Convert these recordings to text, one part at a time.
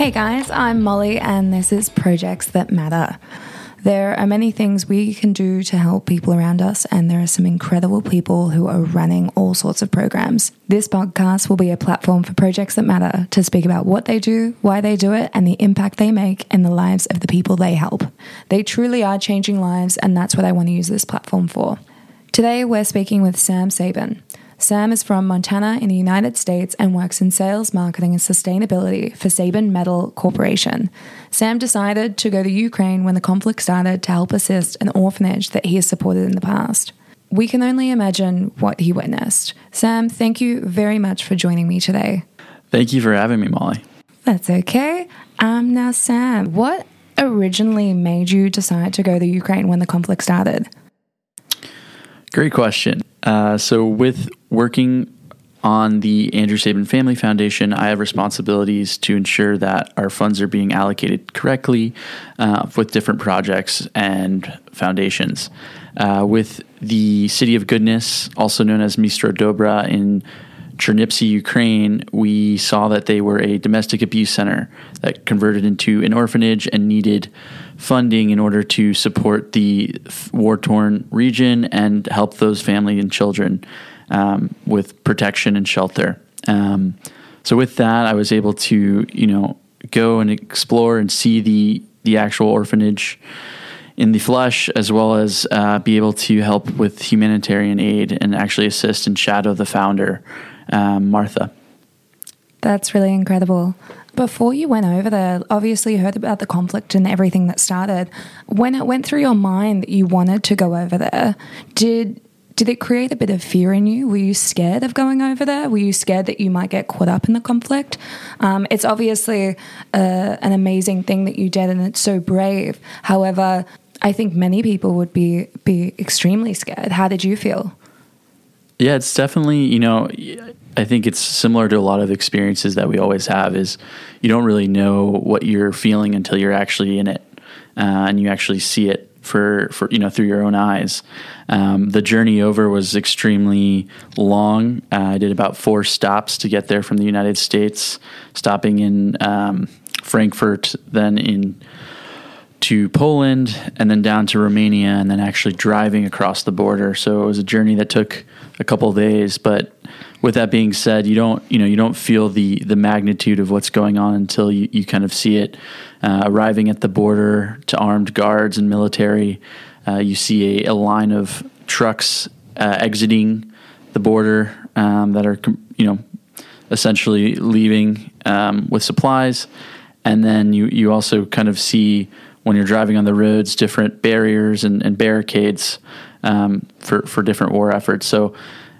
Hey guys, I'm Molly, and this is Projects That Matter. There are many things we can do to help people around us, and there are some incredible people who are running all sorts of programs. This podcast will be a platform for projects that matter to speak about what they do, why they do it, and the impact they make in the lives of the people they help. They truly are changing lives, and that's what I want to use this platform for. Today, we're speaking with Sam Sabin. Sam is from Montana in the United States and works in sales, marketing, and sustainability for Sabin Metal Corporation. Sam decided to go to Ukraine when the conflict started to help assist an orphanage that he has supported in the past. We can only imagine what he witnessed. Sam, thank you very much for joining me today. Thank you for having me, Molly. That's okay. Um, now, Sam, what originally made you decide to go to Ukraine when the conflict started? Great question. Uh, so, with working on the Andrew Sabin Family Foundation, I have responsibilities to ensure that our funds are being allocated correctly uh, with different projects and foundations. Uh, with the City of Goodness, also known as Misto Dobra in Chernivtsi, Ukraine, we saw that they were a domestic abuse center that converted into an orphanage and needed funding in order to support the war torn region and help those families and children um, with protection and shelter. Um, so with that, I was able to you know go and explore and see the the actual orphanage in the flesh, as well as uh, be able to help with humanitarian aid and actually assist and shadow the founder, um, Martha. That's really incredible. Before you went over there, obviously you heard about the conflict and everything that started. When it went through your mind that you wanted to go over there, did did it create a bit of fear in you? Were you scared of going over there? Were you scared that you might get caught up in the conflict? Um, it's obviously uh, an amazing thing that you did, and it's so brave. However, I think many people would be be extremely scared. How did you feel? Yeah, it's definitely you know I think it's similar to a lot of experiences that we always have is you don't really know what you're feeling until you're actually in it uh, and you actually see it for, for you know through your own eyes. Um, the journey over was extremely long. Uh, I did about four stops to get there from the United States, stopping in um, Frankfurt, then in to Poland, and then down to Romania, and then actually driving across the border. So it was a journey that took a couple days, but with that being said, you don't you know you don't feel the the magnitude of what's going on until you, you kind of see it. Uh, arriving at the border to armed guards and military, uh, you see a, a, line of trucks uh, exiting the border um, that are you know essentially leaving um, with supplies, and then you you also kind of see when you're driving on the roads different barriers and, and barricades um, for for different war efforts. So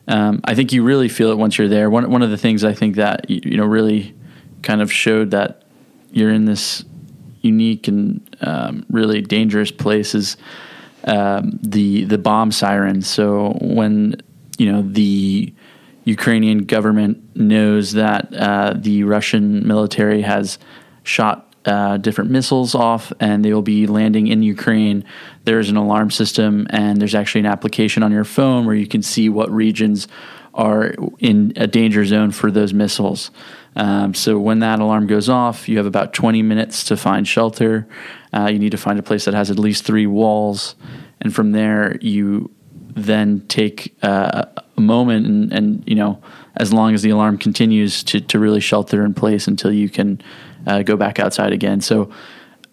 um, I think you really feel it once you're there. One one of the things I think that you, know really kind of showed that you're in this unique and um, really dangerous place is um, the the bomb sirens. So when you know the Ukrainian government knows that uh, the Russian military has shot uh, different missiles off and they will be landing in Ukraine. There's an alarm system and there's actually an application on your phone where you can see what regions are in a danger zone for those missiles. Um, so when that alarm goes off, you have about 20 minutes to find shelter. Uh, you need to find a place that has at least three walls, and from there you then take uh, a moment and, and, you know as long as the alarm continues to to really shelter in place until you can uh, go back outside again. So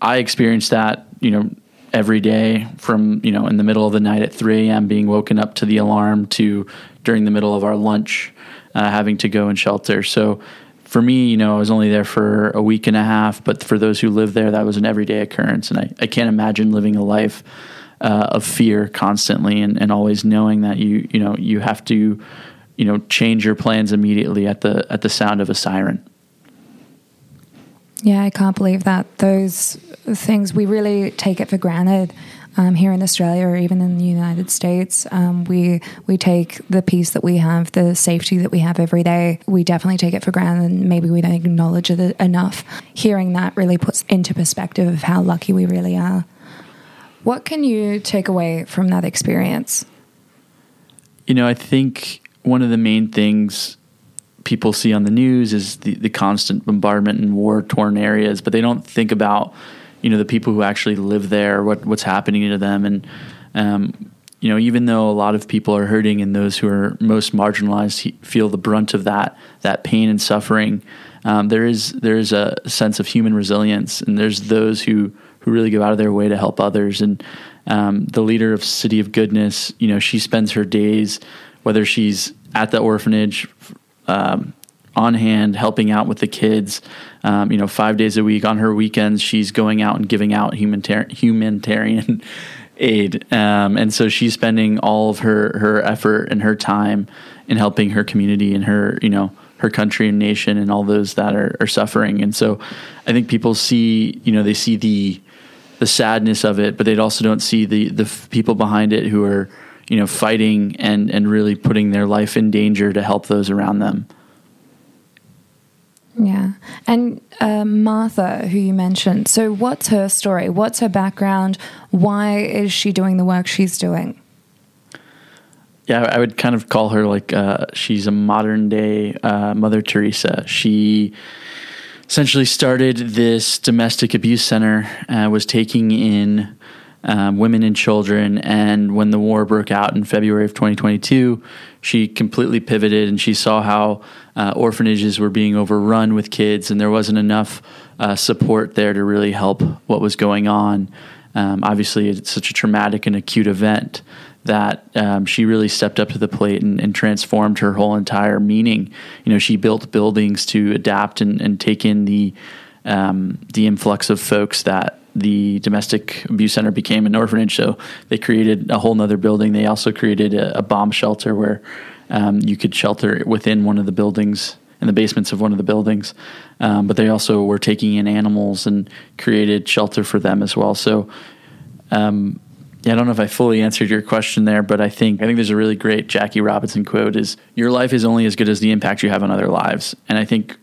I experienced that, you know, every day from, you know, in the middle of the night at 3 a.m. being woken up to the alarm to during the middle of our lunch uh, having to go and shelter. So for me, you know, I was only there for a week and a half, but for those who live there, that was an everyday occurrence. And I, I can't imagine living a life uh, of fear constantly and, and always knowing that you, you know, you have to, you know, change your plans immediately at the, at the sound of a siren. Yeah, I can't believe that. Those things, we really take it for granted. Um, here in Australia or even in the United States, um, we we take the peace that we have, the safety that we have every day. We definitely take it for granted, and maybe we don't acknowledge it enough. Hearing that really puts into perspective of how lucky we really are. What can you take away from that experience? You know, I think one of the main things people see on the news is the, the constant bombardment in war torn areas, but they don't think about you know the people who actually live there, what what's happening to them, and um, you know even though a lot of people are hurting and those who are most marginalized feel the brunt of that that pain and suffering, um, there is there is a sense of human resilience, and there's those who who really go out of their way to help others. And um, the leader of City of Goodness, you know, she spends her days, whether she's at the orphanage, um, on hand, helping out with the kids. Um, you know, five days a week. On her weekends, she's going out and giving out humanitarian, humanitarian aid. Um, and so she's spending all of her her effort and her time in helping her community and her you know her country and nation and all those that are, are suffering. And so, I think people see you know they see the the sadness of it, but they also don't see the the people behind it who are you know fighting and and really putting their life in danger to help those around them. Yeah. And uh, Martha, who you mentioned, so what's her story? What's her background? Why is she doing the work she's doing? Yeah, I would kind of call her like uh, she's a modern day uh, Mother Teresa. She essentially started this domestic abuse center, uh, was taking in um, women and children. And when the war broke out in February of 2022, she completely pivoted and she saw how uh, orphanages were being overrun with kids, and there wasn't enough uh, support there to really help what was going on. Um, obviously, it's such a traumatic and acute event that um, she really stepped up to the plate and, and, transformed her whole entire meaning. You know, she built buildings to adapt and, and take in the um, the influx of folks that the domestic abuse center became an orphanage. So they created a whole nother building. They also created a, a bomb shelter where um, you could shelter within one of the buildings in the basements of one of the buildings. Um, but they also were taking in animals and created shelter for them as well. So um, yeah, I don't know if I fully answered your question there, but I think I think there's a really great Jackie Robinson quote: "Is your life is only as good as the impact you have on other lives." And I think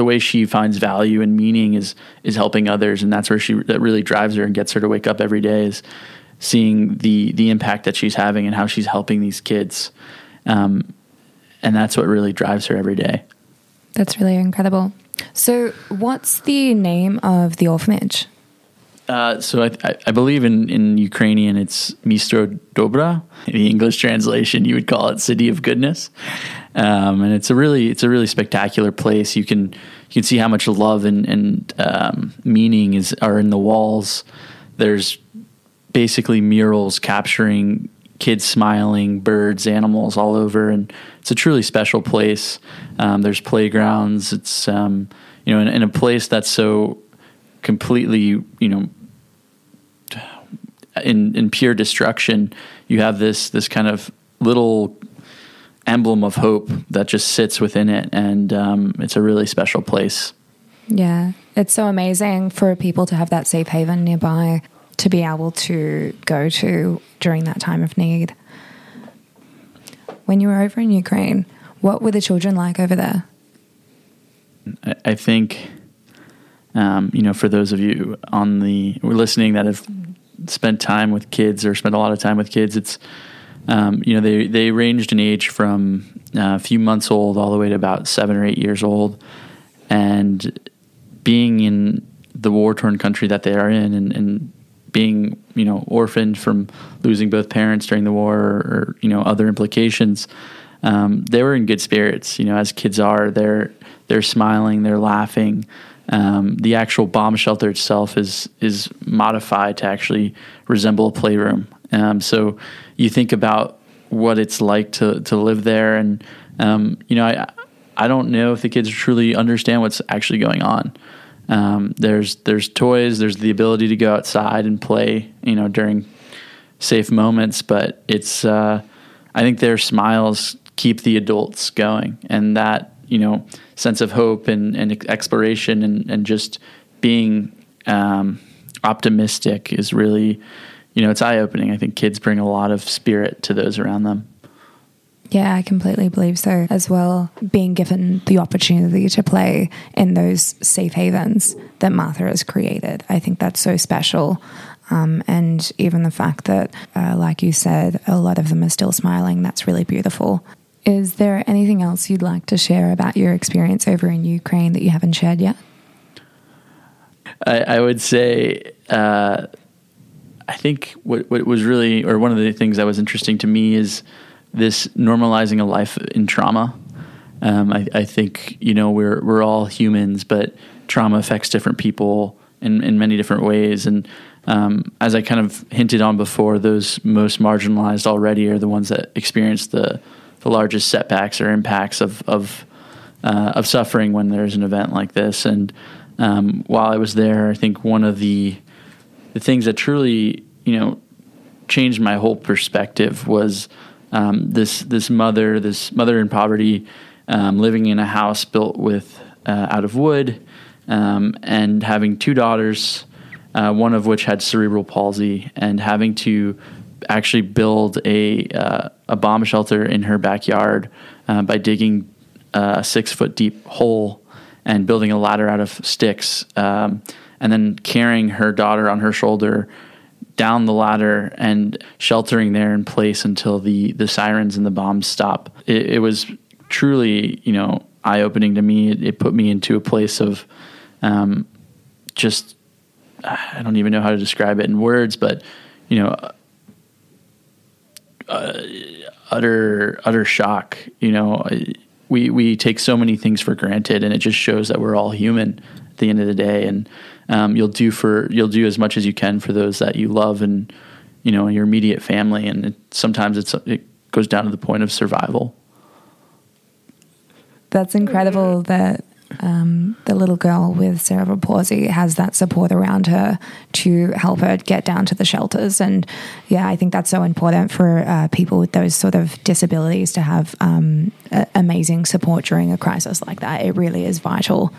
the way she finds value and meaning is is helping others, and that's where she that really drives her and gets her to wake up every day is seeing the the impact that she's having and how she's helping these kids, um, and that's what really drives her every day. That's really incredible. So, what's the name of the orphanage? Uh, so I, I, believe in, in Ukrainian it's Misto Dobra. In the English translation, you would call it City of Goodness, um, and it's a really it's a really spectacular place. You can you can see how much love and, and um, meaning is are in the walls. There's basically murals capturing kids smiling, birds, animals all over, and it's a truly special place. Um, there's playgrounds. It's um, you know in, in a place that's so completely you know in in pure destruction, you have this this kind of little emblem of hope that just sits within it, and um, it's a really special place. Yeah, it's so amazing for people to have that safe haven nearby to be able to go to during that time of need. When you were over in Ukraine, what were the children like over there? I, think, um, you know, for those of you on the listening that have spent time with kids or spent a lot of time with kids, it's um, you know they they ranged in age from uh, a few months old all the way to about seven or eight years old, and being in the war torn country that they are in, and, and, being you know orphaned from losing both parents during the war or, or you know other implications. Um, they were in good spirits, you know, as kids are. They're they're smiling, they're laughing. Um, the actual bomb shelter itself is is modified to actually resemble a playroom. Um, so you think about what it's like to to live there, and um, you know, I I don't know if the kids truly understand what's actually going on. Um, there's there's toys, there's the ability to go outside and play, you know, during safe moments, but it's uh, I think their smiles keep the adults going, and that you know sense of hope and, and exploration and, and just being um, optimistic is really you know it's eye opening. I think kids bring a lot of spirit to those around them. Yeah, I completely believe so as well. Being given the opportunity to play in those safe havens that Martha has created, I think that's so special. Um, and even the fact that, uh, like you said, a lot of them are still smiling, that's really beautiful. Is there anything else you'd like to share about your experience over in Ukraine that you haven't shared yet? I, I would say, uh, I think what, what was really, or one of the things that was interesting to me is this normalizing a life in trauma. Um, I, I, think you know we're we're all humans, but trauma affects different people in, in many different ways. And um, as I kind of hinted on before, those most marginalized already are the ones that experience the the largest setbacks or impacts of of uh, of suffering when there's an event like this. And um, while I was there, I think one of the the things that truly you know changed my whole perspective was um, this this mother, this mother in poverty, um, living in a house built with uh, out of wood, um, and having two daughters, uh, one of which had cerebral palsy, and having to actually build a uh, a bomb shelter in her backyard uh, by digging uh, a six foot deep hole and building a ladder out of sticks, um, and then carrying her daughter on her shoulder down the ladder and sheltering there in place until the the sirens and the bombs stop. It, it was truly, you know, eye opening to me. It, it, put me into a place of um, just I don't even know how to describe it in words, but you know, uh, utter utter shock. You know, we we take so many things for granted, and it just shows that we're all human the end of the day. And um, you'll do for you'll do as much as you can for those that you love and you know your immediate family and it, sometimes it's it goes down to the point of survival that's incredible that um, the little girl with cerebral palsy has that support around her to help her get down to the shelters. And yeah, I think that's so important for uh, people with those sort of disabilities to have um, amazing support during a crisis like that. It really is vital.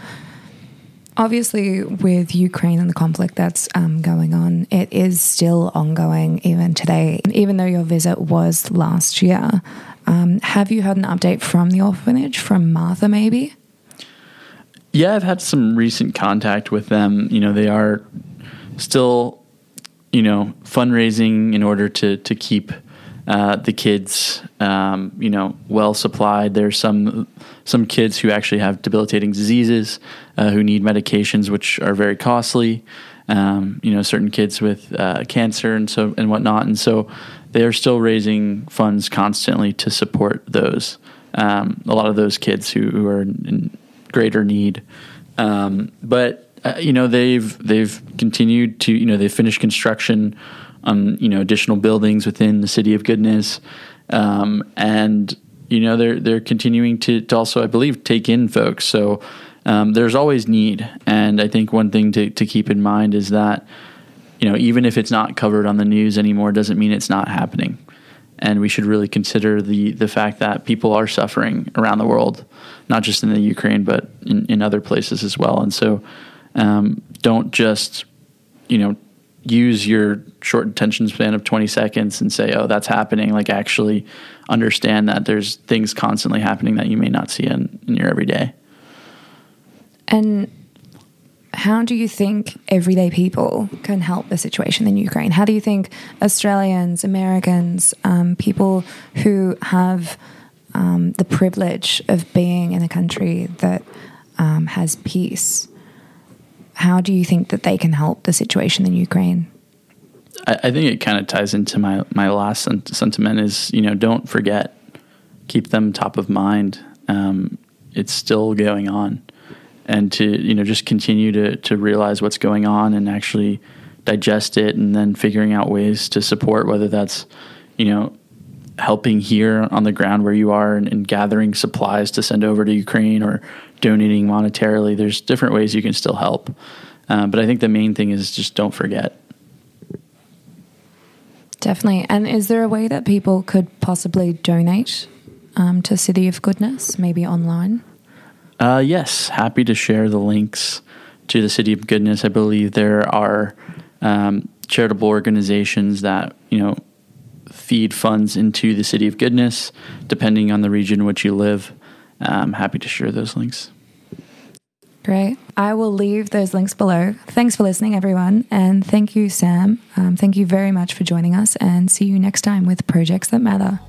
Obviously, with Ukraine and the conflict that's um, going on, it is still ongoing even today. Even though your visit was last year, um, have you had an update from the orphanage, from Martha maybe? Yeah, I've had some recent contact with them. You know, they are still, you know, fundraising in order to to keep uh, the kids, um, you know, well supplied. There's some some kids who actually have debilitating diseases uh, who need medications, which are very costly. Um, you know, certain kids with uh, cancer and so and whatnot, and so they are still raising funds constantly to support those. Um, a lot of those kids who, who are in greater need, um, but uh, you know they've they've continued to you know they finished construction on you know additional buildings within the city of goodness, um, and you know they're they're continuing to, to also I believe take in folks. So um, there's always need, and I think one thing to to keep in mind is that you know even if it's not covered on the news anymore, doesn't mean it's not happening. And we should really consider the the fact that people are suffering around the world, not just in the Ukraine, but in, in other places as well. And so, um, don't just you know use your short attention span of 20 seconds and say, oh, that's happening. Like, actually understand that there's things constantly happening that you may not see in, in your everyday. And how do you think everyday people can help the situation in Ukraine? How do you think Australians, Americans, um, people who have um, the privilege of being in a country that um, has peace, how do you think that they can help the situation in Ukraine? I, I think it kind of ties into my my last sentiment is you know don't forget, keep them top of mind. Um, it's still going on, and to you know just continue to to realize what's going on and actually digest it, and then figuring out ways to support whether that's you know helping here on the ground where you are and, and, gathering supplies to send over to Ukraine or donating monetarily. There's different ways you can still help. Um, but I think the main thing is just don't forget. Definitely. And is there a way that people could possibly donate um, to City of Goodness, maybe online? Uh, yes, happy to share the links to the City of Goodness. I believe there are um, charitable organizations that you know feed funds into the City of Goodness, depending on the region in which you live. I'm happy to share those links. Great. I will leave those links below. Thanks for listening, everyone. And thank you, Sam. Um, thank you very much for joining us. And see you next time with Projects That Matter.